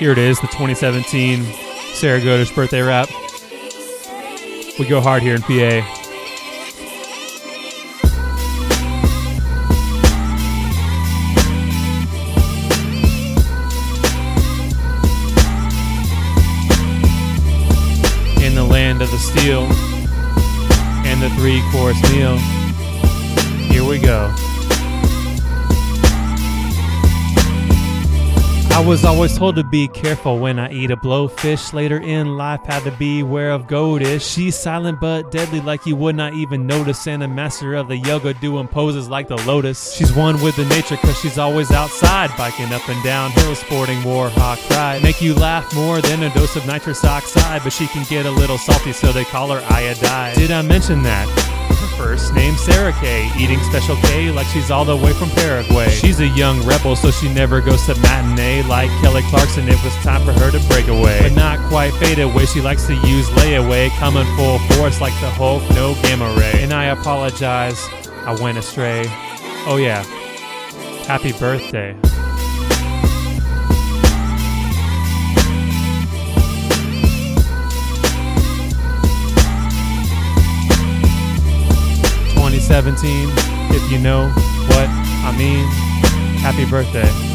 Here it is, the 2017 Sarah Godish birthday rap. We go hard here in PA. In the land of the steel and the three course meal. Here we go. I was always told to be careful when I eat a blowfish. Later in life, had to be beware of Godish. She's silent but deadly, like you would not even notice. And a master of the yoga, doing poses like the lotus. She's one with the nature, cause she's always outside, biking up and down hills, sporting warhawk pride. Make you laugh more than a dose of nitrous oxide, but she can get a little salty, so they call her iodide. Did I mention that? First name Sarah K, eating Special K like she's all the way from Paraguay. She's a young rebel, so she never goes to matinee. Like Kelly Clarkson, it was time for her to break away. But not quite fade away, she likes to use layaway, coming full force like the Hulk, no gamma ray. And I apologize, I went astray. Oh yeah, happy birthday. Twenty seventeen, if you know what I mean. Happy birthday.